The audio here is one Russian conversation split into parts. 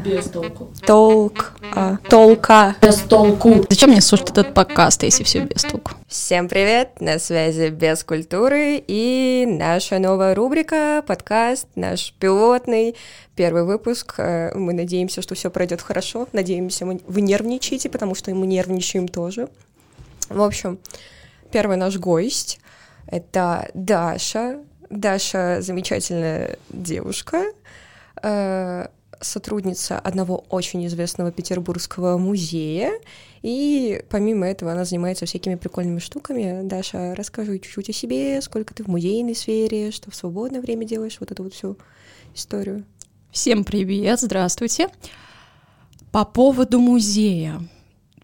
без толку. Толк. А, толка. Без толку. Зачем мне слушать этот подкаст, если все без толку? Всем привет! На связи Без культуры и наша новая рубрика, подкаст, наш пилотный первый выпуск. Э, мы надеемся, что все пройдет хорошо. Надеемся, вы нервничаете, потому что мы нервничаем тоже. В общем, первый наш гость — это Даша. Даша — замечательная девушка, э, сотрудница одного очень известного петербургского музея, и помимо этого она занимается всякими прикольными штуками. Даша, расскажи чуть-чуть о себе, сколько ты в музейной сфере, что в свободное время делаешь, вот эту вот всю историю. Всем привет, здравствуйте. По поводу музея.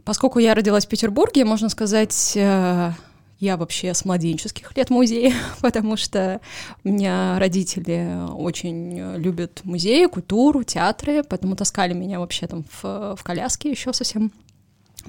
Поскольку я родилась в Петербурге, можно сказать, э, я вообще с младенческих лет музея, потому что у меня родители очень любят музеи, культуру, театры, поэтому таскали меня вообще там в, в коляске еще совсем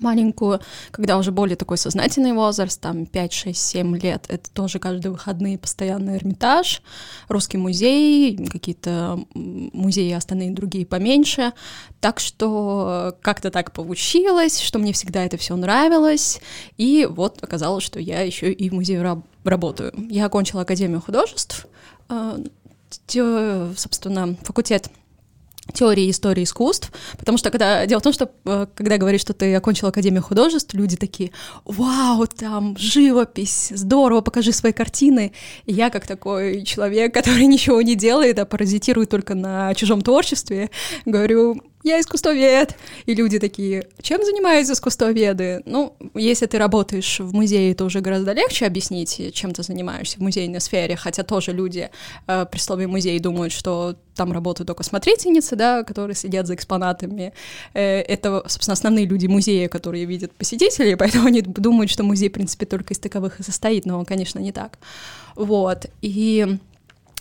маленькую, когда уже более такой сознательный возраст, там 5, 6, 7 лет, это тоже каждые выходные постоянный Эрмитаж, Русский музей, какие-то музеи остальные другие поменьше, так что как-то так получилось, что мне всегда это все нравилось, и вот оказалось, что я еще и в музее раб- работаю. Я окончила Академию художеств, э, собственно, факультет теории истории искусств, потому что когда дело в том, что э, когда говоришь, что ты окончил Академию художеств, люди такие, вау, там живопись, здорово, покажи свои картины. И я как такой человек, который ничего не делает, а паразитирует только на чужом творчестве, говорю, я искусствовед. И люди такие, чем занимаются искусствоведы? Ну, если ты работаешь в музее, то уже гораздо легче объяснить, чем ты занимаешься в музейной сфере, хотя тоже люди э, при слове музей думают, что там работают только смотрительницы, да, которые сидят за экспонатами. Э, это, собственно, основные люди музея, которые видят посетителей, поэтому они думают, что музей, в принципе, только из таковых и состоит, но, конечно, не так. Вот, и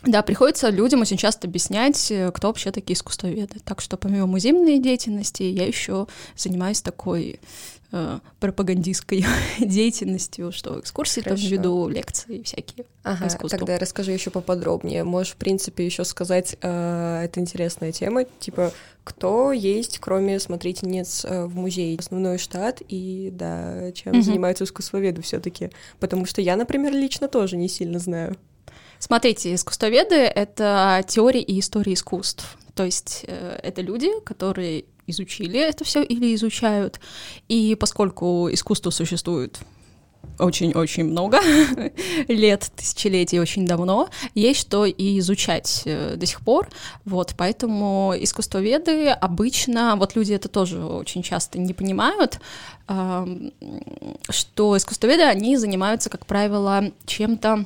да, приходится людям очень часто объяснять, э, кто вообще такие искусствоведы. Так что помимо музейной деятельности я еще занимаюсь такой э, пропагандистской деятельностью, что экскурсии Хорошо. там веду, лекции всякие ага, Тогда расскажи еще поподробнее. Можешь, в принципе, еще сказать, э, это интересная тема, типа, кто есть, кроме смотрительниц э, в музее, основной штат, и да, чем mm-hmm. занимаются искусствоведы все-таки. Потому что я, например, лично тоже не сильно знаю. Смотрите, искусствоведы — это теории и истории искусств. То есть э, это люди, которые изучили это все или изучают. И поскольку искусство существует очень-очень много лет, тысячелетий, очень давно, есть что и изучать э, до сих пор, вот, поэтому искусствоведы обычно, вот люди это тоже очень часто не понимают, что искусствоведы, они занимаются, как правило, чем-то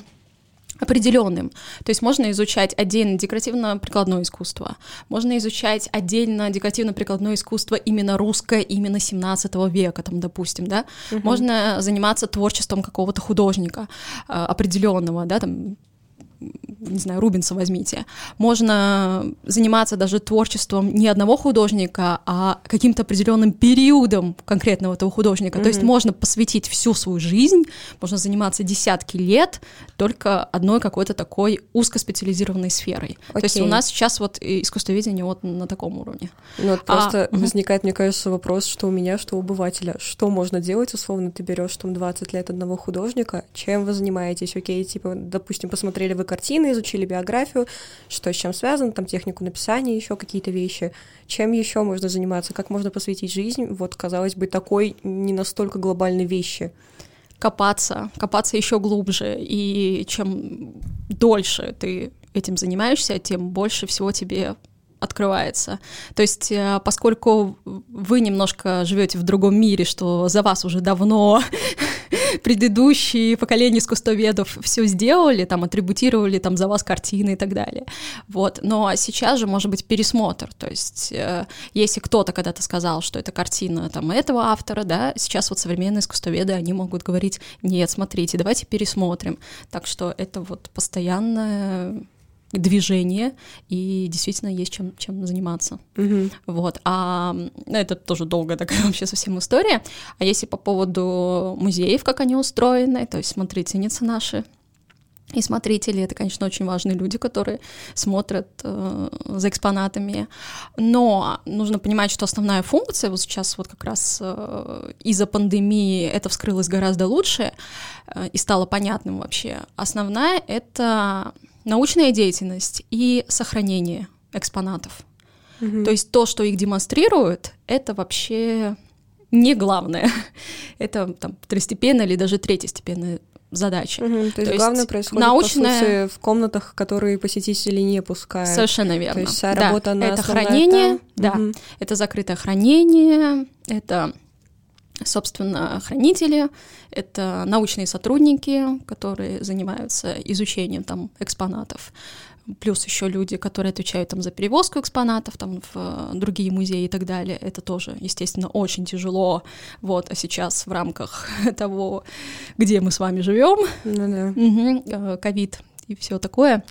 определенным. То есть можно изучать отдельно декоративно-прикладное искусство, можно изучать отдельно декоративно-прикладное искусство именно русское, именно 17 века, там, допустим, да, угу. можно заниматься творчеством какого-то художника э, определенного, да, там, не знаю, Рубинса возьмите, можно заниматься даже творчеством не одного художника, а каким-то определенным периодом конкретного этого художника. Mm-hmm. То есть можно посвятить всю свою жизнь, можно заниматься десятки лет только одной какой-то такой узкоспециализированной сферой. Okay. То есть у нас сейчас вот искусствоведение вот на таком уровне. Ну, вот просто а, возникает, мне кажется, вопрос, что у меня, что у обывателя. Что можно делать, условно, ты берешь там 20 лет одного художника, чем вы занимаетесь? Окей, типа, допустим, посмотрели вы картины, изучили биографию, что с чем связано, там технику написания, еще какие-то вещи. Чем еще можно заниматься? Как можно посвятить жизнь, вот, казалось бы, такой не настолько глобальной вещи? Копаться, копаться еще глубже. И чем дольше ты этим занимаешься, тем больше всего тебе открывается. То есть, э, поскольку вы немножко живете в другом мире, что за вас уже давно предыдущие поколения искусствоведов все сделали, там, атрибутировали там за вас картины и так далее. Вот. Но сейчас же может быть пересмотр, то есть э, если кто-то когда-то сказал, что это картина там этого автора, да, сейчас вот современные искусствоведы, они могут говорить, нет, смотрите, давайте пересмотрим. Так что это вот постоянное движение, и действительно есть чем, чем заниматься. Mm-hmm. Вот. А ну, это тоже долгая такая вообще совсем история. А если по поводу музеев, как они устроены, то есть смотрительницы наши, И смотрители — это, конечно, очень важные люди, которые смотрят э, за экспонатами. Но нужно понимать, что основная функция, вот сейчас вот как раз э, из-за пандемии это вскрылось гораздо лучше э, и стало понятным вообще. Основная — это научная деятельность и сохранение экспонатов. Mm-hmm. То есть то, что их демонстрируют, это вообще не главное. это там второстепенная или даже третьестепенная задача. Угу, то, есть то есть главное происходит научная... по сути, в комнатах, которые посетители не пускают. Совершенно верно. То есть вся да. работа на это хранение, там. да, угу. это закрытое хранение, это собственно хранители, это научные сотрудники, которые занимаются изучением там экспонатов плюс еще люди, которые отвечают там за перевозку экспонатов там в э, другие музеи и так далее. Это тоже, естественно, очень тяжело. Вот, а сейчас в рамках того, где мы с вами живем, ну, да. ковид и все такое,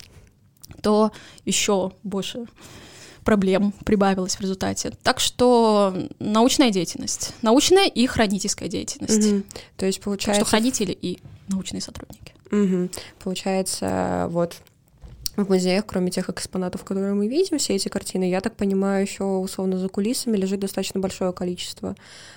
то еще больше проблем прибавилось в результате. Так что научная деятельность, научная и хранительская деятельность. Угу. То есть получается... Так что хранители и научные сотрудники. Угу. Получается, вот в музеях, кроме тех экспонатов, которые мы видим, все эти картины, я так понимаю, еще условно за кулисами лежит достаточно большое количество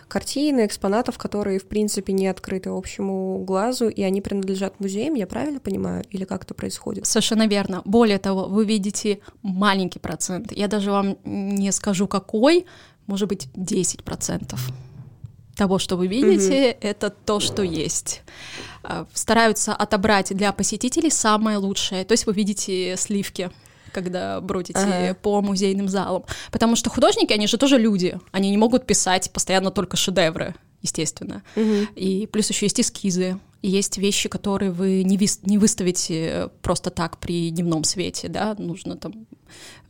картин, экспонатов, которые, в принципе, не открыты общему глазу, и они принадлежат музеям, я правильно понимаю, или как это происходит? Совершенно верно. Более того, вы видите маленький процент. Я даже вам не скажу, какой, может быть, 10% того, что вы видите, mm-hmm. это то, что есть. А, стараются отобрать для посетителей самое лучшее. То есть вы видите сливки когда бродите ага. по музейным залам. Потому что художники, они же тоже люди. Они не могут писать постоянно только шедевры, естественно. Угу. И плюс еще есть эскизы. И есть вещи, которые вы не, ви- не выставите просто так при дневном свете, да, нужно там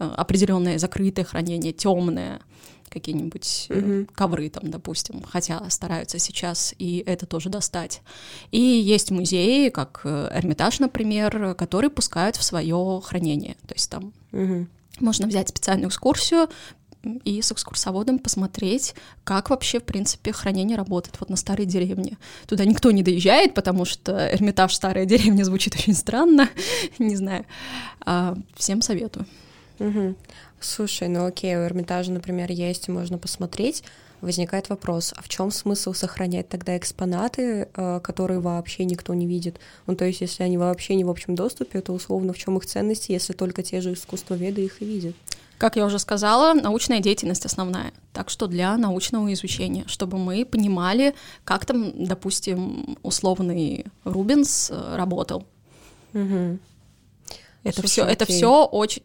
а, определенное закрытое хранение, темное какие-нибудь mm-hmm. ковры там, допустим, хотя стараются сейчас и это тоже достать. И есть музеи, как э, Эрмитаж, например, которые пускают в свое хранение, то есть там mm-hmm. можно взять специальную экскурсию, и с экскурсоводом посмотреть, как вообще, в принципе, хранение работает вот на старой деревне. Туда никто не доезжает, потому что Эрмитаж старая деревня звучит очень странно, не знаю. А, всем советую. Угу. Слушай, ну окей, у Эрмитажа, например, есть, можно посмотреть. Возникает вопрос, а в чем смысл сохранять тогда экспонаты, э, которые вообще никто не видит? Ну, то есть, если они вообще не в общем доступе, то условно в чем их ценность, если только те же искусствоведы их и видят? Как я уже сказала, научная деятельность основная. Так что для научного изучения, чтобы мы понимали, как там, допустим, условный Рубинс э, работал. Угу. Это все, это все очень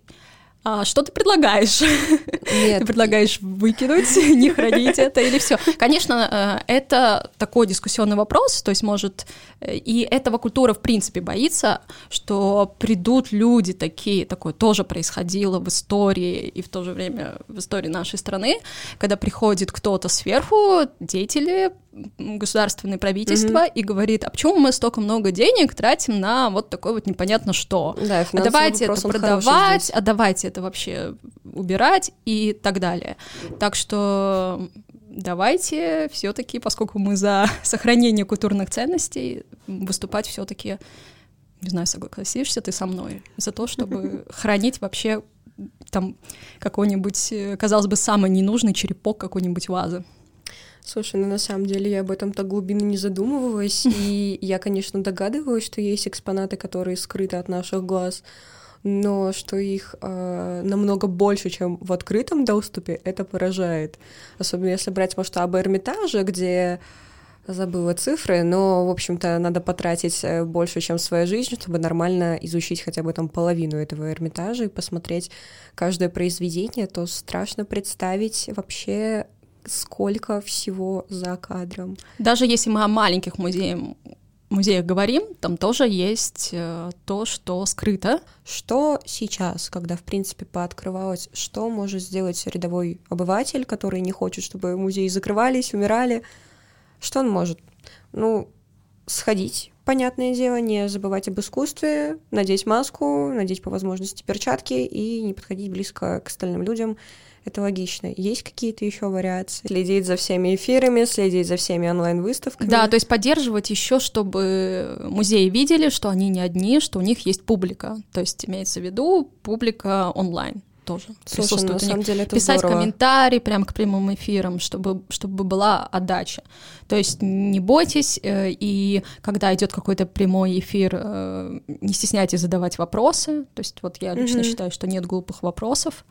а, что ты предлагаешь? Нет. Ты предлагаешь выкинуть, не хранить это или все? Конечно, э, это такой дискуссионный вопрос, то есть может э, и этого культура в принципе боится, что придут люди такие, такое тоже происходило в истории и в то же время в истории нашей страны, когда приходит кто-то сверху, деятели государственное правительство mm-hmm. и говорит, а почему мы столько много денег тратим на вот такое вот непонятно что? Да, а давайте это продавать, а давайте это вообще убирать и так далее. Так что давайте все-таки, поскольку мы за сохранение культурных ценностей, выступать все-таки, не знаю, согласишься ты со мной, за то, чтобы хранить вообще там какой-нибудь, казалось бы, самый ненужный черепок какой-нибудь вазы. Слушай, ну на самом деле я об этом так глубинно не задумывалась, и я, конечно, догадываюсь, что есть экспонаты, которые скрыты от наших глаз, но что их э, намного больше, чем в открытом доступе, это поражает. Особенно если брать масштабы Эрмитажа, где забыла цифры, но, в общем-то, надо потратить э, больше, чем своя жизнь, чтобы нормально изучить хотя бы там половину этого Эрмитажа и посмотреть каждое произведение, то страшно представить вообще, сколько всего за кадром. Даже если мы о маленьких музеях, музеях говорим, там тоже есть э, то, что скрыто. Что сейчас, когда, в принципе, пооткрывалось, что может сделать рядовой обыватель, который не хочет, чтобы музеи закрывались, умирали? Что он может? Ну, сходить понятное дело, не забывать об искусстве, надеть маску, надеть по возможности перчатки и не подходить близко к остальным людям. Это логично. Есть какие-то еще вариации? Следить за всеми эфирами, следить за всеми онлайн-выставками. Да, то есть поддерживать еще, чтобы музеи видели, что они не одни, что у них есть публика. То есть имеется в виду публика онлайн тоже Слушай, присутствует. ну, на самом деле это Писать здорово. комментарии прямо к прямым эфирам, чтобы, чтобы была отдача. То есть не бойтесь, э, и когда идет какой-то прямой эфир, э, не стесняйтесь задавать вопросы. То есть вот я лично Мгм. считаю, что нет глупых вопросов.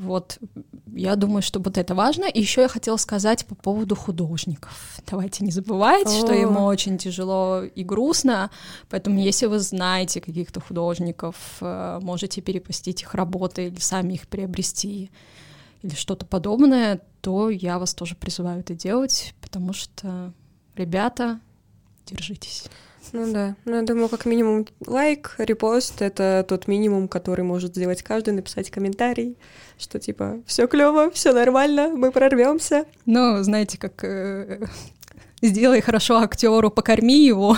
Вот, я думаю, что вот это важно. И еще я хотела сказать по поводу художников. Давайте не забывайте, что ему очень тяжело и грустно, поэтому если вы знаете каких-то художников, э, можете перепостить их работы или сами их приобрести или что-то подобное, то я вас тоже призываю это делать, потому что, ребята, держитесь. Ну да. Ну, я думаю, как минимум лайк, репост — это тот минимум, который может сделать каждый, написать комментарий, что типа все клево, все нормально, мы прорвемся. Ну, знаете, как э, сделай хорошо актеру, покорми его.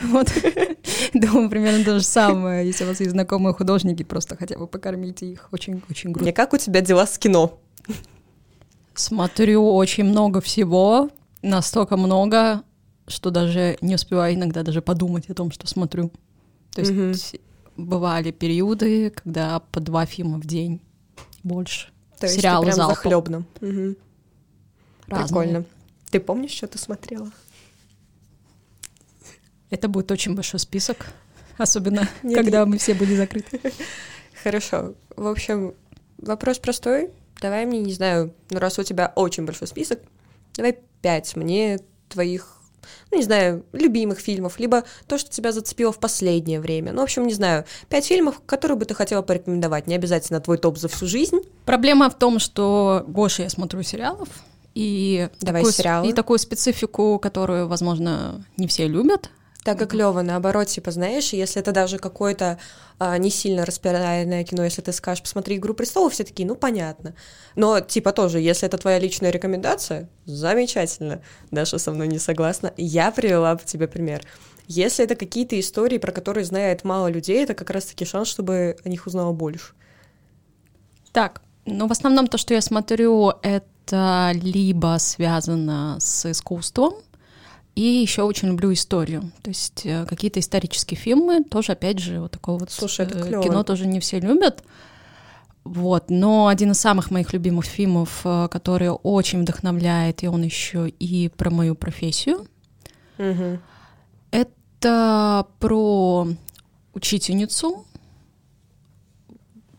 Вот, думаю, примерно то же самое. Если у вас есть знакомые художники, просто хотя бы покормите их. Очень-очень Не грустно. как у тебя дела с кино? Смотрю очень много всего, настолько много, что даже не успеваю иногда даже подумать о том, что смотрю. То есть Мгм. бывали периоды, когда по два фильма в день, больше. То есть Сериалы прям залпом. захлебно. Разные. Прикольно. Ты помнишь, что ты смотрела? Это будет очень большой список, особенно Нет, когда мы все были закрыты. Хорошо. В общем, вопрос простой. Давай мне, не знаю, ну раз у тебя очень большой список, давай пять мне твоих, ну не знаю, любимых фильмов, либо то, что тебя зацепило в последнее время. Ну, в общем, не знаю, пять фильмов, которые бы ты хотела порекомендовать. Не обязательно твой топ за всю жизнь. Проблема в том, что больше я смотрю сериалов, и, Давай такую, сериалы. и такую специфику, которую, возможно, не все любят. Так как клево, наоборот, типа, знаешь, если это даже какое-то а, не сильно распиаренное кино, если ты скажешь, посмотри «Игру престолов», все такие, ну, понятно. Но, типа, тоже, если это твоя личная рекомендация, замечательно. Даша со мной не согласна. Я привела бы тебе пример. Если это какие-то истории, про которые знает мало людей, это как раз-таки шанс, чтобы о них узнало больше. Так, ну в основном то, что я смотрю, это либо связано с искусством, и еще очень люблю историю. То есть э, какие-то исторические фильмы, тоже, опять же, вот такое вот Слушай, это э, клёво. кино тоже не все любят. Вот, но один из самых моих любимых фильмов, э, который очень вдохновляет, и он еще и про мою профессию, Мгм. это про учительницу,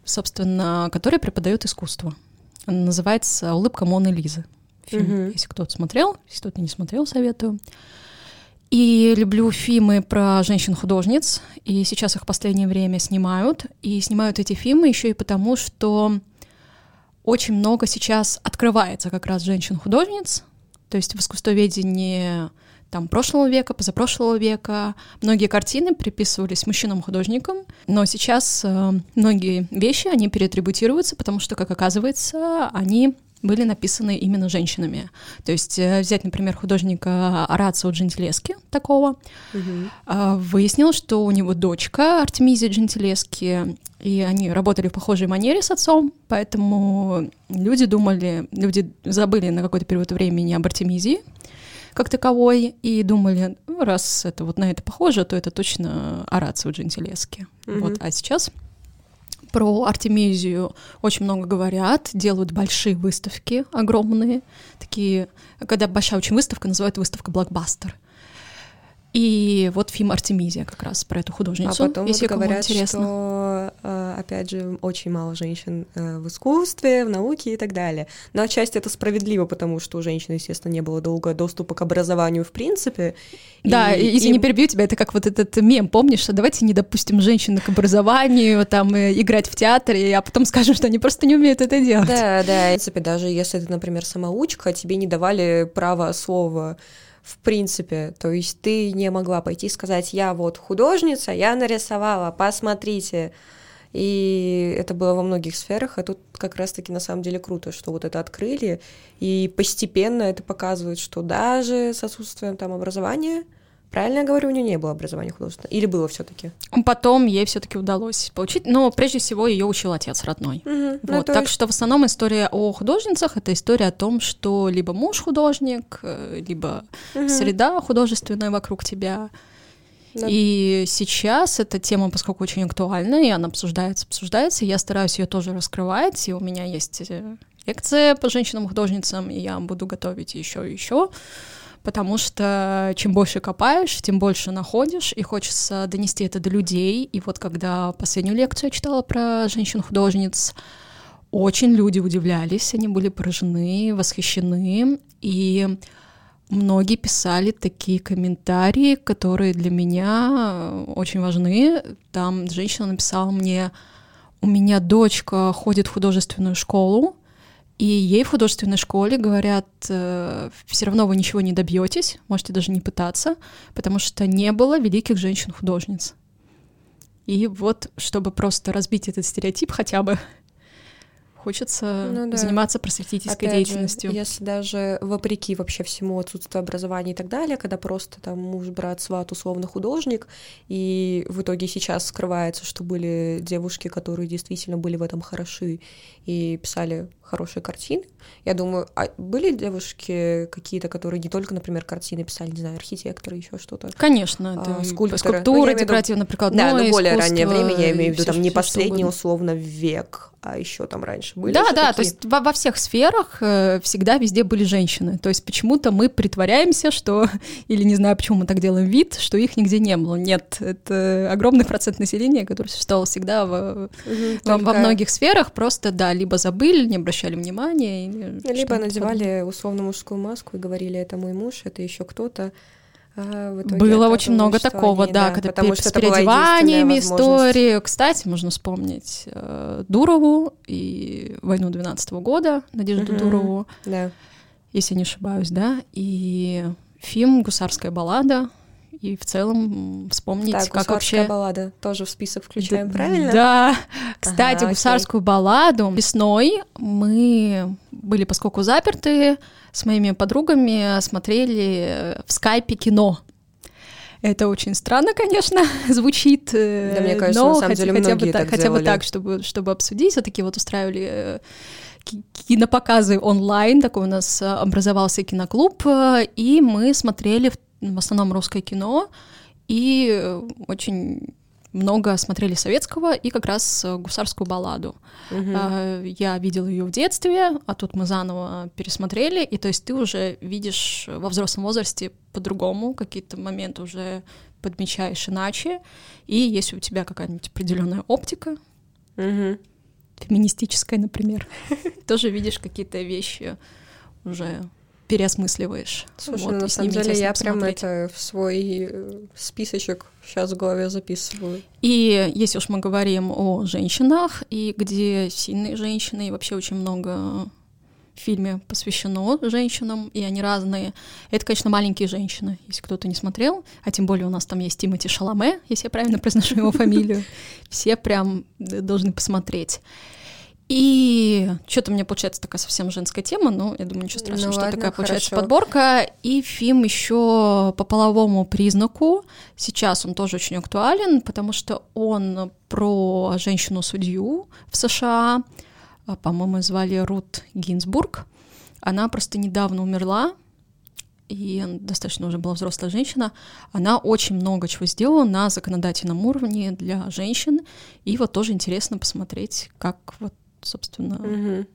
собственно, которая преподает искусство. Она называется «Улыбка Моны Лизы». Фильм, Мгм. если кто-то смотрел, если кто-то не смотрел, советую. И люблю фильмы про женщин-художниц, и сейчас их в последнее время снимают. И снимают эти фильмы еще и потому, что очень много сейчас открывается как раз женщин-художниц, то есть в искусствоведении там прошлого века, позапрошлого века. Многие картины приписывались мужчинам-художникам, но сейчас э, многие вещи, они переатрибутируются, потому что, как оказывается, они были написаны именно женщинами. То есть э, взять, например, художника Арацио Джентилески такого, Мгм. а, выяснил, что у него дочка Артемизия Джентилески, и они работали в похожей манере с отцом, поэтому люди думали, люди забыли на какой-то период времени об Артемизии как таковой, и думали, ну, раз это вот на это похоже, то это точно Арацио Джентилески. Мгм. Вот. А сейчас про Артемизию очень много говорят, делают большие выставки огромные, такие, когда большая очень выставка, называют выставка блокбастер. И вот фильм Артемизия как раз про эту А художницу, потом вот если кому говорят, интересно. что, э, опять же, очень мало женщин э, в искусстве, в науке и так далее. Но отчасти это справедливо, потому что у женщин, естественно, не было долго доступа к образованию в принципе. Да, и и, если им- не перебью тебя, это как вот этот мем, помнишь, что давайте не допустим женщин к образованию, там, э, играть в театре, а потом скажем, что они просто не умеют это делать. Да, да, в принципе, даже если ты, например, самоучка, тебе не давали права слова в принципе, то есть ты не могла пойти и сказать, я вот художница, я нарисовала, посмотрите. И это было во многих сферах, а тут как раз-таки на самом деле круто, что вот это открыли, и постепенно это показывает, что даже с отсутствием там образования Правильно я говорю, у нее не было образования художественного? Или было все таки Потом ей все таки удалось получить, но прежде всего ее учил отец родной. Угу. Вот, так есть... что в основном история о художницах — это история о том, что либо муж художник, э, либо угу. среда художественная вокруг тебя. Да. И сейчас эта тема, поскольку очень актуальна, и она обсуждается, обсуждается, я стараюсь ее тоже раскрывать, и у меня есть э, лекция по женщинам-художницам, и я буду готовить еще и еще потому что чем больше копаешь, тем больше находишь, и хочется донести это до людей. И вот когда последнюю лекцию я читала про женщин-художниц, очень люди удивлялись, они были поражены, восхищены, и многие писали такие комментарии, которые для меня очень важны. Там женщина написала мне, у меня дочка ходит в художественную школу, и ей в художественной школе говорят, э, все равно вы ничего не добьетесь, можете даже не пытаться, потому что не было великих женщин-художниц. И вот, чтобы просто разбить этот стереотип хотя бы, Хочется ну, да. заниматься просветительской Опять деятельностью. Же, если даже вопреки вообще всему отсутствию образования и так далее, когда просто там муж, брат, сват, условно художник, и в итоге сейчас скрывается, что были девушки, которые действительно были в этом хороши и писали хорошие картины. Я думаю, а были девушки какие-то, которые не только, например, картины писали, не знаю, архитекторы, еще что-то? Конечно, это а, скульпторы. скульптура, ну, декоративно-прикладное Да, но более раннее время, я имею в виду, там не последний, условно, век, а еще там раньше были. Да, да, такие... то есть во, во всех сферах э, всегда везде были женщины. То есть почему-то мы притворяемся, что, или не знаю, почему мы так делаем вид, что их нигде не было. Нет, это огромный процент населения, который существовал всегда в, угу, во, во многих сферах, просто, да, либо забыли, не обращали внимания. Либо надевали условно мужскую маску и говорили, это мой муж, это еще кто-то. А было очень много такого, они, да, да, когда потому что с переодеваниями истории. Кстати, можно вспомнить э, Дурову и войну 12 -го года, Надежду угу, Дурову, да. если не ошибаюсь, да, и фильм «Гусарская баллада», и в целом вспомнить, так, как вообще... баллада тоже в список включаем, да, правильно? Да. Кстати, ага, гусарскую окей. балладу весной мы были, поскольку заперты, с моими подругами смотрели в скайпе кино. Это очень странно, конечно, звучит. Э, да, мне кажется, но на самом хотя, деле хотя бы так, хотя бы так, чтобы, чтобы обсудить. Все-таки вот устраивали э, кинопоказы онлайн, такой у нас образовался киноклуб, э, и мы смотрели в основном русское кино, и очень много смотрели советского и как раз э, гусарскую балладу. Угу. Я видела ее в детстве, а тут мы заново пересмотрели, и то есть ты уже видишь во взрослом возрасте по-другому, какие-то моменты уже подмечаешь иначе, и если у тебя какая-нибудь определенная оптика, угу. феминистическая, например, тоже видишь какие-то вещи уже переосмысливаешь. Слушай, вот, ну, на самом деле я прям это в свой э, списочек сейчас в голове записываю. И если уж мы говорим о женщинах, и где сильные женщины, и вообще очень много в фильме посвящено женщинам, и они разные. Это, конечно, маленькие женщины, если кто-то не смотрел, а тем более у нас там есть Тимати Шаламе, если я правильно произношу его фамилию. Все прям должны посмотреть. И что-то у меня получается такая совсем женская тема, но я думаю, ничего страшного, ну, что ладно, такая получается хорошо. подборка. И фильм еще по половому признаку. Сейчас он тоже очень актуален, потому что он про женщину-судью в США. А, по-моему, звали Рут Гинзбург. Она просто недавно умерла, и достаточно уже была взрослая женщина, она очень много чего сделала на законодательном уровне для женщин, и вот тоже интересно посмотреть, как вот собственно, угу.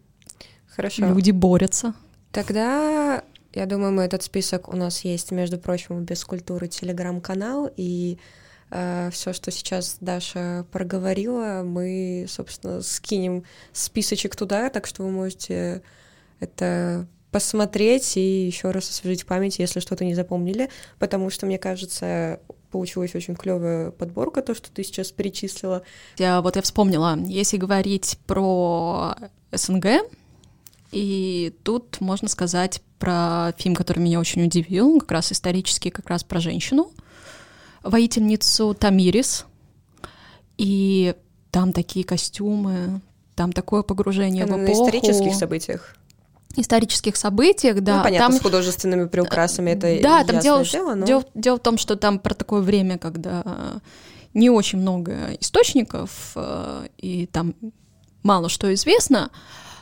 Хорошо. люди борются. Тогда, я думаю, мы этот список у нас есть, между прочим, без культуры телеграм-канал, и э, все, что сейчас Даша проговорила, мы, собственно, скинем списочек туда, так что вы можете это посмотреть и еще раз освежить память, если что-то не запомнили, потому что, мне кажется, получилась очень клевая подборка, то, что ты сейчас перечислила. Я, вот я вспомнила, если говорить про СНГ, и тут можно сказать про фильм, который меня очень удивил, как раз исторический, как раз про женщину, воительницу Тамирис. И там такие костюмы, там такое погружение Она в эпоху. на исторических событиях. Исторических событиях, да. Ну, понятно, там, с художественными приукрасами это Да, там дело, дело, но... дело, дело в том, что там про такое время, когда не очень много источников, э, и там мало что известно,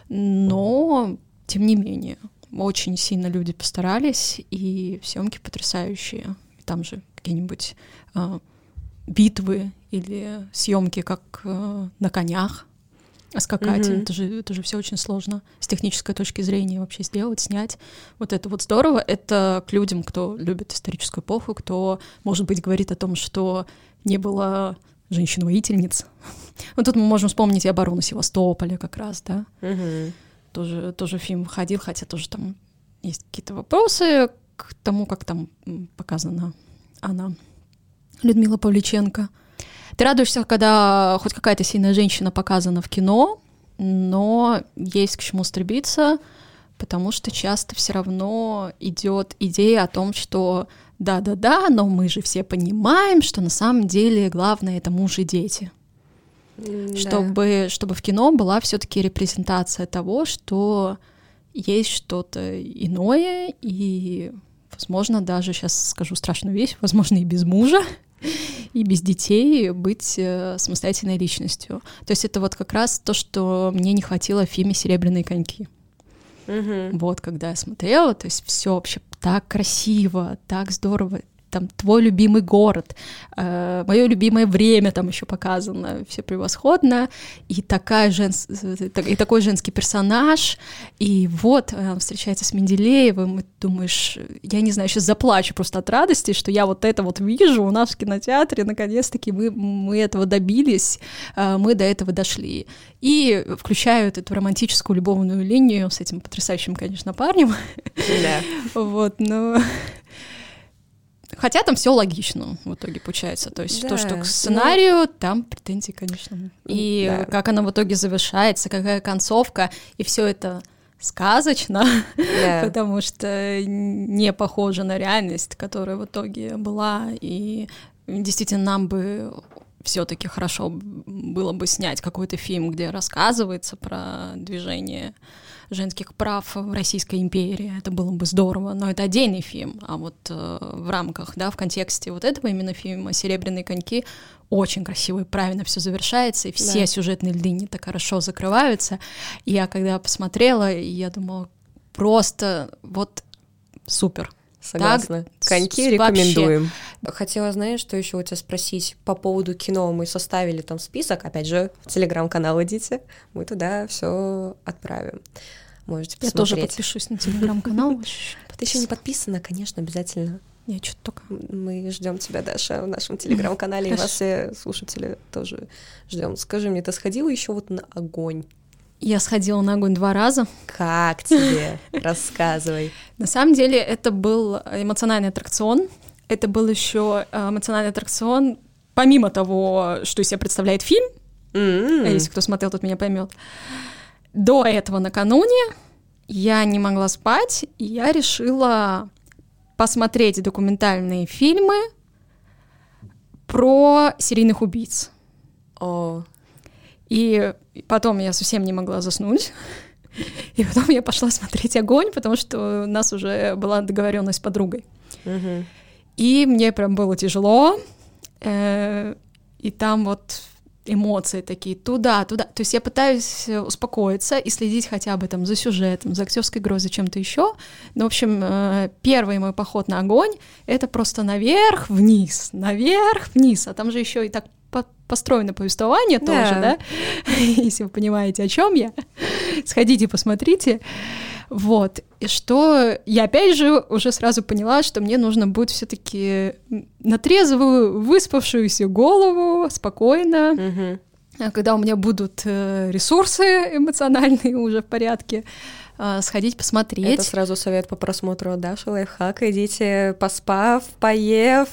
но тем не менее очень сильно люди постарались, и съемки потрясающие. Там же какие-нибудь э, битвы или съемки как э, на конях скакать. Mm-hmm. Это же это же все очень сложно с технической точки зрения вообще сделать, снять. Вот это вот здорово. Это к людям, кто любит историческую эпоху, кто, может быть, говорит о том, что не было женщин-воительниц. Вот тут мы можем вспомнить и оборону Севастополя как раз, да. Угу. Тоже, тоже фильм ходил, хотя тоже там есть какие-то вопросы к тому, как там показана она, Людмила Павличенко. Ты радуешься, когда хоть какая-то сильная женщина показана в кино, но есть к чему стремиться, потому что часто все равно идет идея о том, что да-да-да, но мы же все понимаем, что на самом деле главное это муж и дети. Да. Чтобы, чтобы в кино была все-таки репрезентация того, что есть что-то иное, и, возможно, даже сейчас скажу страшную вещь, возможно, и без мужа, и без детей быть э, самостоятельной личностью. То есть это вот как раз то, что мне не хватило в фильме «Серебряные коньки». Угу. Вот, когда я смотрела, то есть все вообще так красиво, так здорово, там твой любимый город, э, мое любимое время там еще показано, все превосходно, и такая женс... и такой женский персонаж, и вот он встречается с Менделеевым, и думаешь, я не знаю, сейчас заплачу просто от радости, что я вот это вот вижу у нас в кинотеатре, наконец-таки мы, мы этого добились, э, мы до этого дошли. И включают эту романтическую любовную линию с этим потрясающим, конечно, парнем. Да. Вот, но Хотя там все логично в итоге получается. То есть да, то, что к сценарию, но... там претензии, конечно. И да. как она в итоге завершается, какая концовка, и все это сказочно, yeah. потому что не похоже на реальность, которая в итоге была, и действительно нам бы все-таки хорошо было бы снять какой-то фильм, где рассказывается про движение женских прав в Российской империи. Это было бы здорово, но это отдельный фильм. А вот э, в рамках, да, в контексте вот этого именно фильма «Серебряные коньки» очень красиво и правильно все завершается, и все да. сюжетные линии так хорошо закрываются. И я когда посмотрела, я думала, просто вот супер. Согласна. Так, Коньки рекомендуем. Вообще. Хотела, знаешь, что еще у тебя спросить по поводу кино. Мы составили там список, опять же, в телеграм-канал идите, мы туда все отправим. Можете посмотреть. Я тоже подпишусь на телеграм-канал. Ты еще не подписана, конечно, обязательно. Я что-то только. Мы ждем тебя, Даша, в нашем телеграм-канале, и вас все слушатели тоже ждем. Скажи мне, ты сходила еще вот на огонь? Я сходила на огонь два раза. Как тебе? Рассказывай. На самом деле это был эмоциональный аттракцион. Это был еще э, эмоциональный аттракцион, помимо того, что из себя представляет фильм. Mm-hmm. Если кто смотрел, тот меня поймет. До этого накануне я не могла спать, и я решила посмотреть документальные фильмы про серийных убийц. О. И потом я совсем не могла заснуть. И потом я пошла смотреть огонь, потому что у нас уже была договоренность с подругой. Угу. И мне прям было тяжело. Э, и там вот эмоции такие туда, туда. То есть я пытаюсь э, успокоиться и следить хотя бы там за сюжетом, за актерской игрой, за чем-то еще. Но, в общем, э, первый мой поход на огонь — это просто наверх, вниз, наверх, вниз. А там же еще и так построено повествование да. тоже, да? Если вы понимаете, о чем я, сходите, посмотрите. Вот. И что я опять же уже сразу поняла, что мне нужно будет все-таки на трезвую, выспавшуюся голову, спокойно, угу. когда у меня будут э, ресурсы эмоциональные уже в порядке, э, сходить посмотреть. Это сразу совет по просмотру Даши Лайфхак. Идите поспав, поев,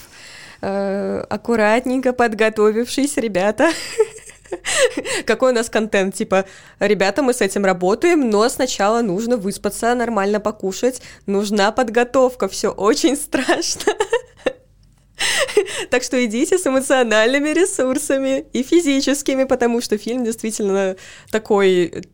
э, аккуратненько подготовившись, ребята. Какой у нас контент? Типа, ребята, мы с этим работаем, но сначала нужно выспаться, нормально покушать, нужна подготовка, все очень страшно. Так что идите с эмоциональными ресурсами и физическими, потому что фильм действительно такой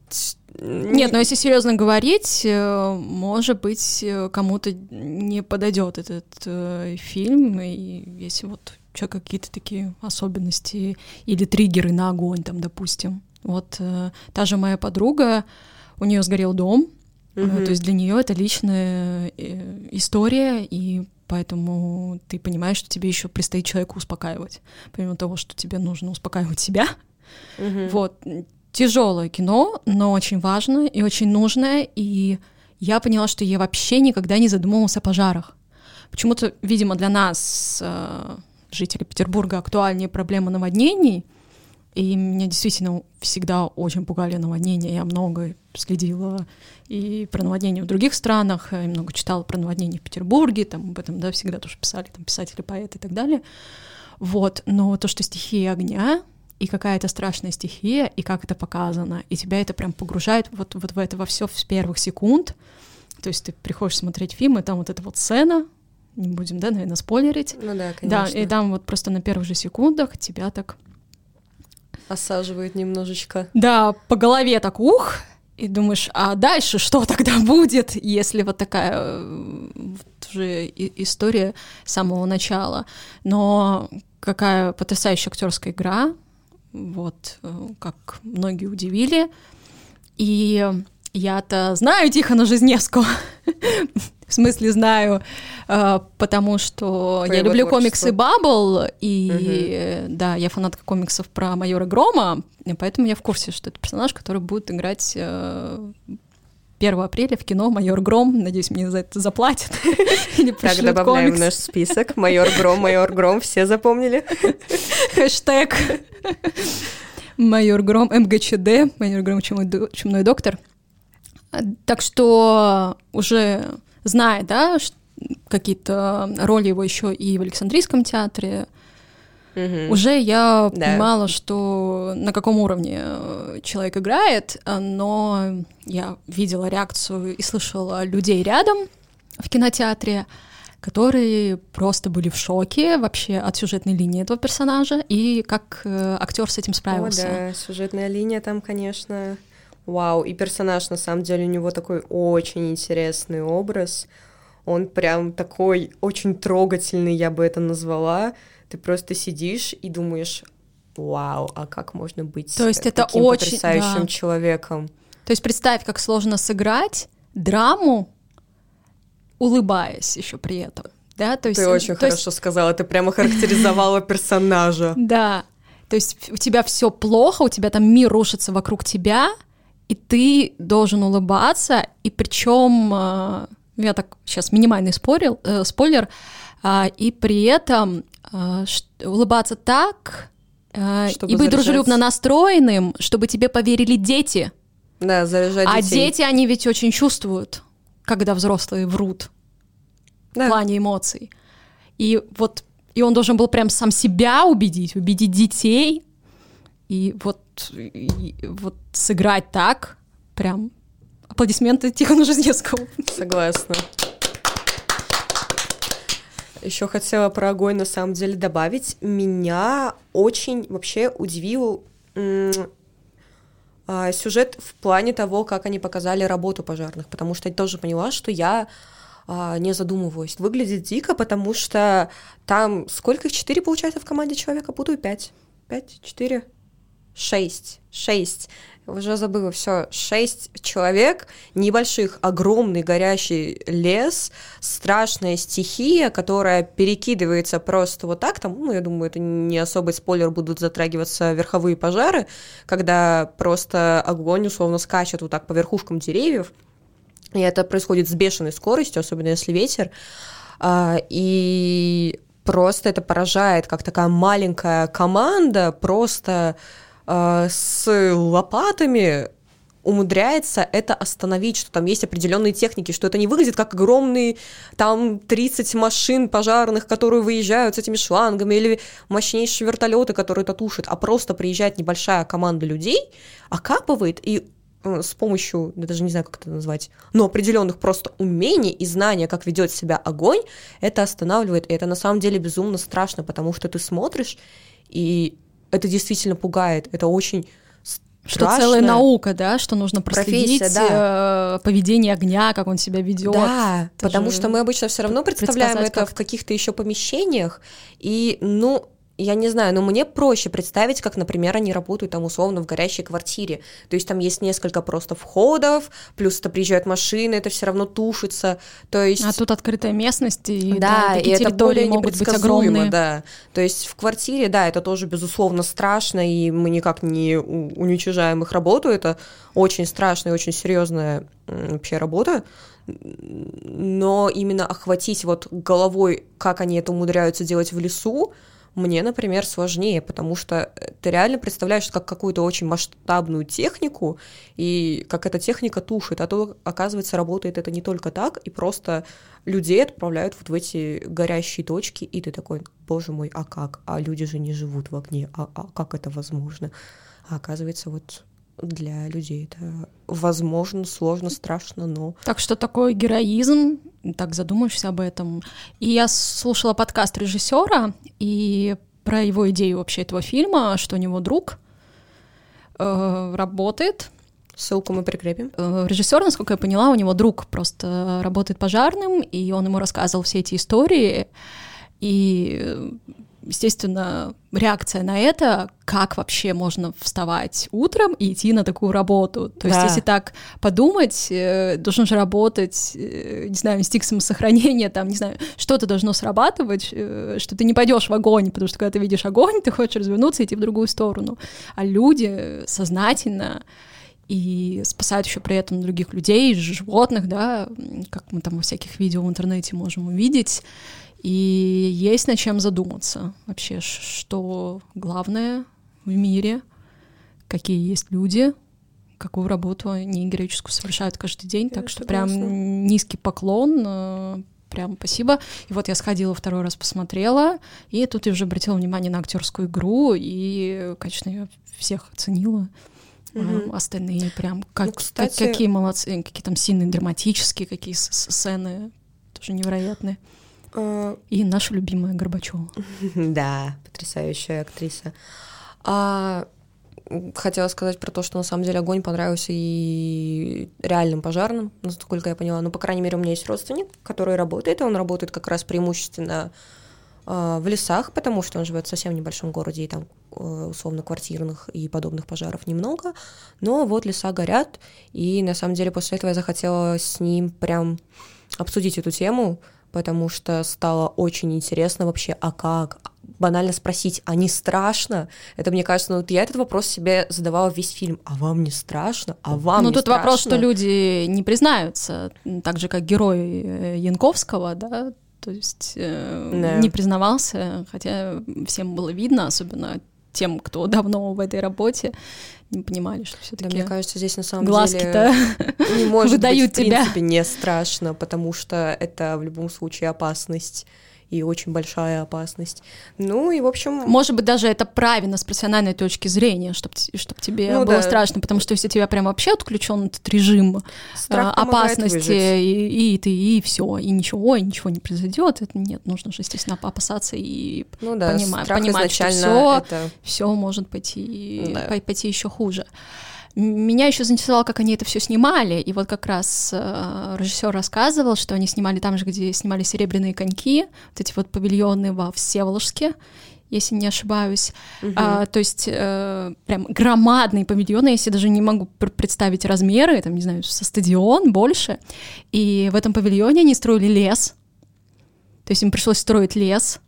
Нет, но если серьезно говорить, э, может быть, э, кому-то не подойдет этот э, фильм, и если вот человека какие-то такие особенности или триггеры на огонь, там, допустим. Вот э, та же моя подруга, у нее сгорел дом, mm-hmm. то есть для нее это личная э, история, и поэтому ты понимаешь, что тебе еще предстоит человеку успокаивать, помимо того, что тебе нужно успокаивать себя. Mm-hmm. Вот тяжелое кино, но очень важное и очень нужное, и я поняла, что я вообще никогда не задумывалась о пожарах. Почему-то, видимо, для нас, э, жителей Петербурга, актуальнее проблема наводнений, и меня действительно всегда очень пугали наводнения. Я много следила и про наводнения в других странах, и много читала про наводнения в Петербурге, там об этом, да, всегда тоже писали там писатели, поэты и так далее. Вот, но то, что стихия огня, и какая-то страшная стихия, и как это показано, и тебя это прям погружает вот, вот в это во все с первых секунд. То есть ты приходишь смотреть фильм, и там вот эта вот сцена, не будем, да, наверное, спойлерить. Ну да, конечно. Да, и там вот просто на первых же секундах тебя так... Осаживает немножечко. Да, по голове так ух, и думаешь, а дальше что тогда будет, если вот такая э, вот уже история с самого начала. Но какая потрясающая актерская игра, вот, э, как многие удивили. И я-то знаю Тихона Жизневского, в смысле знаю, э, потому что По я люблю комиксы Бабл, и угу. да, я фанатка комиксов про майора Грома, поэтому я в курсе, что это персонаж, который будет играть 1 э, апреля в кино «Майор Гром». Надеюсь, мне за это заплатят. Или так, добавляем комикс. в наш список. «Майор Гром», «Майор Гром». Все запомнили? Хэштег «Майор Гром», МГЧД, «Майор Гром, чумной доктор». Так что уже зная, да, какие-то роли его еще и в Александрийском театре, угу. уже я да. понимала, что на каком уровне э, человек играет, но я видела реакцию и слышала людей рядом в кинотеатре, которые просто были в шоке вообще от сюжетной линии этого персонажа и как э, актер с этим справился. О, да, сюжетная линия там, конечно, Вау, и персонаж, на самом деле, у него такой очень интересный образ. Он прям такой очень трогательный, я бы это назвала. Ты просто сидишь и думаешь, вау, а как можно быть То есть это таким очень, потрясающим да. человеком? То есть представь, как сложно сыграть драму, улыбаясь еще при этом. Да, то есть, ты очень хорошо есть... сказала, ты прямо характеризовала персонажа. Да, то есть у тебя все плохо, у тебя там мир рушится вокруг тебя, и ты должен улыбаться, и причем э, я так сейчас минимальный спорил, э, спойлер, э, и при этом э, улыбаться так э, чтобы и быть заряжать. дружелюбно настроенным, чтобы тебе поверили дети. Да, заряжать А детей. дети, они ведь очень чувствуют, когда взрослые врут да. в плане эмоций. И вот и он должен был прям сам себя убедить, убедить детей, и вот, и вот сыграть так, прям аплодисменты Тихону Жизневскому. Согласна. Еще хотела про огонь на самом деле добавить. Меня очень вообще удивил а, сюжет в плане того, как они показали работу пожарных, потому что я тоже поняла, что я а, не задумываюсь. Выглядит дико, потому что там сколько их? Четыре, получается, в команде человека? Буду пять. Пять? Четыре? Шесть, шесть, уже забыла, все, шесть человек, небольших, огромный горящий лес, страшная стихия, которая перекидывается просто вот так, там, ну, я думаю, это не особый спойлер, будут затрагиваться верховые пожары, когда просто огонь условно скачет вот так по верхушкам деревьев, и это происходит с бешеной скоростью, особенно если ветер, а, и просто это поражает, как такая маленькая команда просто э, с лопатами умудряется это остановить, что там есть определенные техники, что это не выглядит как огромные там 30 машин пожарных, которые выезжают с этими шлангами, или мощнейшие вертолеты, которые это тушат, а просто приезжает небольшая команда людей, окапывает и э, с помощью, я даже не знаю, как это назвать, но определенных просто умений и знания, как ведет себя огонь, это останавливает. И это на самом деле безумно страшно, потому что ты смотришь, и это действительно пугает. Это очень что целая наука, да, что нужно проследить да. Э, поведение огня, как он себя ведет. Да, это потому что мы обычно все равно представляем это как... в каких-то еще помещениях, и, ну, я не знаю, но мне проще представить, как, например, они работают там условно в горящей квартире. То есть там есть несколько просто входов, плюс это приезжают машины, это все равно тушится. То есть... А тут открытая местность, и да, да и это более могут быть огромные. Да. То есть в квартире, да, это тоже, безусловно, страшно, и мы никак не уничижаем их работу. Это очень страшная и очень серьезная вообще работа но именно охватить вот головой, как они это умудряются делать в лесу, мне, например, сложнее, потому что ты реально представляешь как какую-то очень масштабную технику, и как эта техника тушит, а то, оказывается, работает это не только так, и просто людей отправляют вот в эти горящие точки, и ты такой, боже мой, а как? А люди же не живут в огне, а, а как это возможно? А оказывается, вот для людей это возможно, сложно, страшно, но... Так что такое героизм, так задумаешься об этом. И я слушала подкаст режиссера и про его идею вообще этого фильма, что у него друг э, работает. Ссылку мы прикрепим. Э, режиссер, насколько я поняла, у него друг просто работает пожарным, и он ему рассказывал все эти истории. И естественно, реакция на это, как вообще можно вставать утром и идти на такую работу. То есть, да. если так подумать, э, должен же работать, э, не знаю, инстинкт самосохранения, там, не знаю, что-то должно срабатывать, э, что ты не пойдешь в огонь, потому что когда ты видишь огонь, ты хочешь развернуться и идти в другую сторону. А люди сознательно и спасают еще при этом других людей, животных, да, как мы там во всяких видео в интернете можем увидеть. И есть над чем задуматься вообще, что главное в мире, какие есть люди, какую работу они героическую совершают каждый день. Я так что прям низкий поклон, э, прям спасибо. И вот я сходила второй раз, посмотрела, и тут я уже обратила внимание на актерскую игру, и, конечно, я всех оценила. Угу. Остальные прям как, ну, кстати... как, какие молодцы, какие там сильные драматические, какие сцены тоже невероятные. А, И наша любимая Горбачева. Да, потрясающая актриса. А, хотела сказать про то, что на самом деле огонь понравился и реальным пожарным, насколько я поняла. Ну, по крайней мере, у меня есть родственник, который работает, и он работает как раз преимущественно э, в лесах, потому что он живет в совсем небольшом городе, и там э, условно квартирных и подобных пожаров немного. Но вот леса горят, и на самом деле после этого я захотела с ним прям обсудить эту тему, потому что стало очень интересно вообще, а как? банально спросить, а не страшно? Это, мне кажется, ну вот я этот вопрос себе задавала весь фильм. А вам не страшно? А вам Ну тут страшно? вопрос, что люди не признаются, так же, как герой э, Янковского, да, то есть э, да. не признавался, хотя всем было видно, особенно тем, кто давно в этой работе, не понимали, что все-таки. Да, мне кажется, здесь на самом глазки-то деле не может выдают быть, в тебя. принципе, не страшно, потому что это в любом случае опасность и очень большая опасность. Ну и, в общем... Может быть, даже это правильно с профессиональной точки зрения, чтобы чтоб тебе ну, было да. страшно, потому что если тебя прям вообще отключен этот режим Страх а, опасности, и, и ты, и все, и ничего, и ничего не произойдет, это нет, нужно же, естественно, опасаться и ну, да, понимать, понимать что все, это... все может пойти, да. пойти еще хуже. Меня еще заинтересовало, как они это все снимали. И вот как раз э, режиссер рассказывал, что они снимали там же, где снимали серебряные коньки, вот эти вот павильоны во Всеволожске если не ошибаюсь. Угу. А, то есть э, прям громадные павильоны, я себе даже не могу представить размеры, там, не знаю, со стадион больше. И в этом павильоне они строили лес. То есть им пришлось строить лес.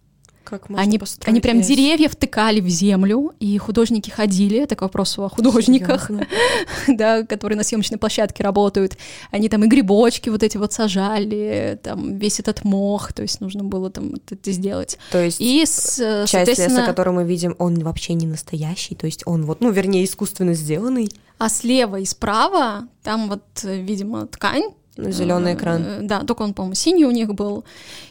Как они, они прям лес? деревья втыкали в землю, и художники ходили, это к вопросу о художниках, да, которые на съемочной площадке работают. Они там и грибочки вот эти вот сажали, там весь этот мох, то есть нужно было там это сделать. То есть и с, часть леса, который мы видим, он вообще не настоящий, то есть он вот, ну, вернее, искусственно сделанный. А слева и справа там вот, видимо, ткань, зеленый экран. Э, да, только он, по-моему, синий у них был.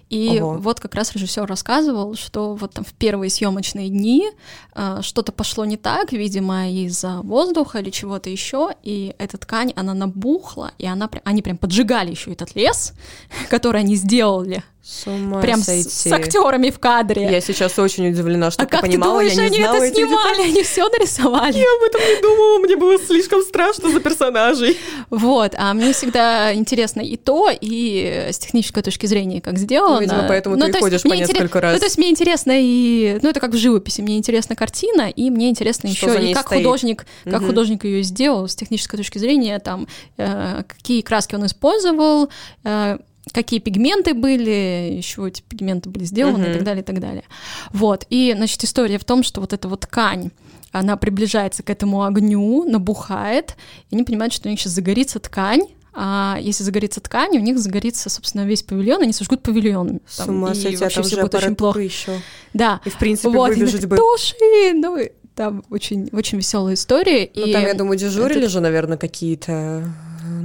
И Ого. вот как раз режиссер рассказывал, что вот там в первые съемочные дни э, что-то пошло не так, видимо, из-за воздуха или чего-то еще, и эта ткань, она набухла, и она, они прям поджигали еще этот лес, который они сделали С ума Прям с, сойти. с актерами в кадре. Я сейчас очень удивлена, что а ты как понимала, ты думаешь, я не они знала это эти снимали, они все нарисовали. Я об этом не думала, мне было слишком страшно за персонажей. Вот, а мне всегда интересно и то, и с технической точки зрения, как сделано. Ну, видимо, поэтому ты и то ходишь по интерес- несколько раз. Ну, то есть мне интересно и... Ну, это как в живописи, мне интересна картина, и мне интересно Что еще и как стоит. художник, как Мгм. художник ее сделал с технической точки зрения, там, э, какие краски он использовал, э, какие пигменты были, еще эти пигменты были сделаны и Мгм. так далее, и так далее. Вот, и, значит, история в том, что вот эта вот ткань, она приближается к этому огню, набухает, и они понимают, что у них сейчас загорится ткань, а если загорится ткань, у них загорится, собственно, весь павильон, они сожгут павильон. С Там, ума и сойти, а вообще все будет очень плохо. еще. Да. И, в принципе, вот, и выбежать бы... Туши! Ну, и там очень, очень веселая история. Ну, и там, я думаю, дежурили этот- же, наверное, какие-то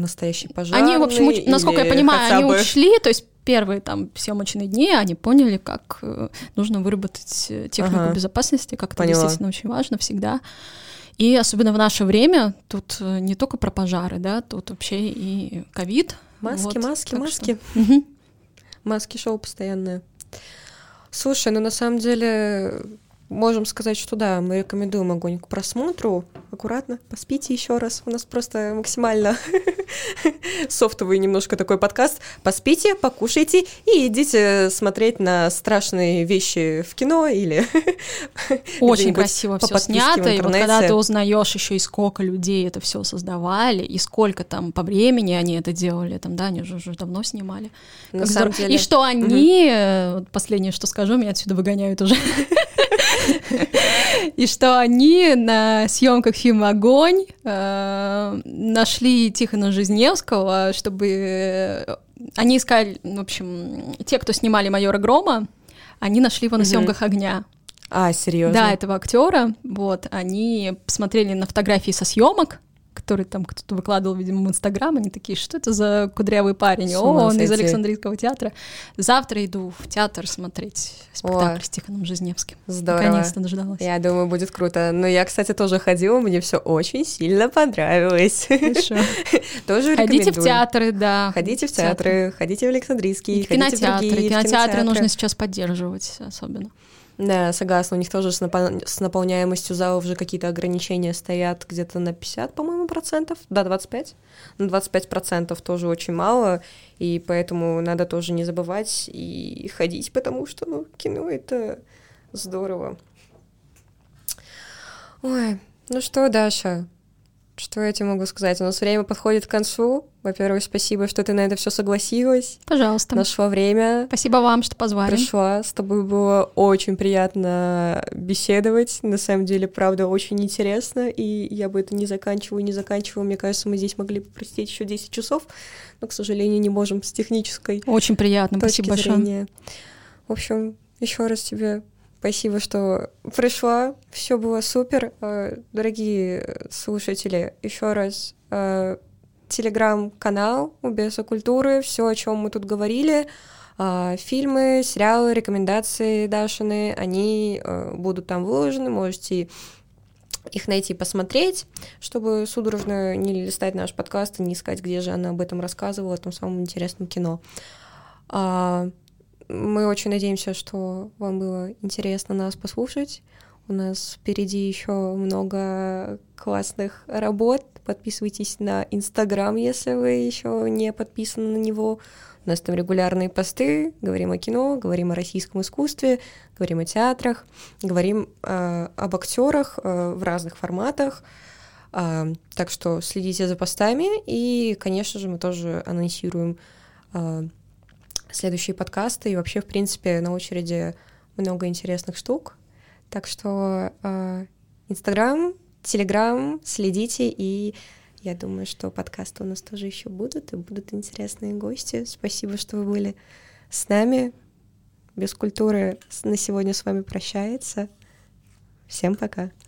настоящие пожарные. Они, в общем, уч- насколько я понимаю, они бы- учли, то есть первые там съемочные дни они поняли, как э, нужно выработать э, технику Ага. безопасности, как это действительно очень важно всегда. И особенно в наше время тут э, не только про пожары, да, тут вообще и ковид. Маски, Вот, маски, маски. что- Мгм. Маски-шоу постоянное. Слушай, ну на самом деле можем сказать, что да, мы рекомендуем огонь к просмотру. Аккуратно, поспите еще раз. У нас просто максимально софтовый немножко такой подкаст. Поспите, покушайте и идите смотреть на страшные вещи в кино или Очень красиво все снято, и вот когда ты узнаешь еще и сколько людей это все создавали, и сколько там по времени они это делали, там, да, они же уже давно снимали. На самом деле... И что они, э, последнее, что скажу, меня отсюда выгоняют уже. И что они на съемках фильма «Огонь» э, нашли Тихона Жизневского, чтобы... э, Они искали, в общем, те, кто снимали «Майора Грома», они нашли его на съемках огня. А, серьезно? Да, этого актера. Вот, они посмотрели на фотографии со съемок, которые там кто-то выкладывал, видимо, в Инстаграм. Они такие, что это за кудрявый парень? О, он из. Александрийского театра. Завтра иду в театр смотреть спектакль с Тихоном Жизневским. Здорово. Наконец-то дождалась. Я думаю, будет круто. Но я, кстати, тоже ходила, мне все очень сильно понравилось. Хорошо. Тоже Ходите в театры, да. Ходите в театры, ходите в Александрийский, ходите в кинотеатры. другие, Кинотеатры нужно сейчас поддерживать особенно. Да, согласна. У них тоже с, напол- с наполняемостью залов уже какие-то ограничения стоят где-то на 50, по-моему, процентов. Да, 25. На 25 процентов тоже очень мало, и поэтому надо тоже не забывать и ходить, потому что, ну, кино — это здорово. Ой, ну что, Даша, что я тебе могу сказать? У нас время подходит к концу. Во-первых, спасибо, что ты на это все согласилась. Пожалуйста. Нашла время. Спасибо вам, что позвали. Пришла, с тобой было очень приятно беседовать. На самом деле, правда, очень интересно. И я бы это не заканчивала, не заканчивала. Мне кажется, мы здесь могли бы просидеть еще 10 часов, но, к сожалению, не можем с технической Очень приятно. точки Спасибо большое. зрения. В общем, еще раз тебе спасибо, что пришла. Все было супер. Э, Дорогие слушатели, еще раз э, телеграм-канал у Беса культуры, все, о чем мы тут говорили. А, Фильмы, сериалы, рекомендации Дашины, они э, будут там выложены, можете их найти, посмотреть, чтобы судорожно не листать наш подкаст и не искать, где же она об этом рассказывала, о том самом интересном кино. Мы очень надеемся, что вам было интересно нас послушать. У нас впереди еще много классных работ. Подписывайтесь на Инстаграм, если вы еще не подписаны на него. У нас там регулярные посты, говорим о кино, говорим о российском искусстве, говорим о театрах, говорим э, об актерах э, в разных форматах. А, так что следите за постами, и, конечно же, мы тоже анонсируем а, следующие подкасты, и вообще, в принципе, на очереди много интересных штук. Так что а, Инстаграм, Телеграм, следите, и я думаю, что подкасты у нас тоже еще будут, и будут интересные гости. Спасибо, что вы были с нами. Без культуры на сегодня с вами прощается. Всем пока.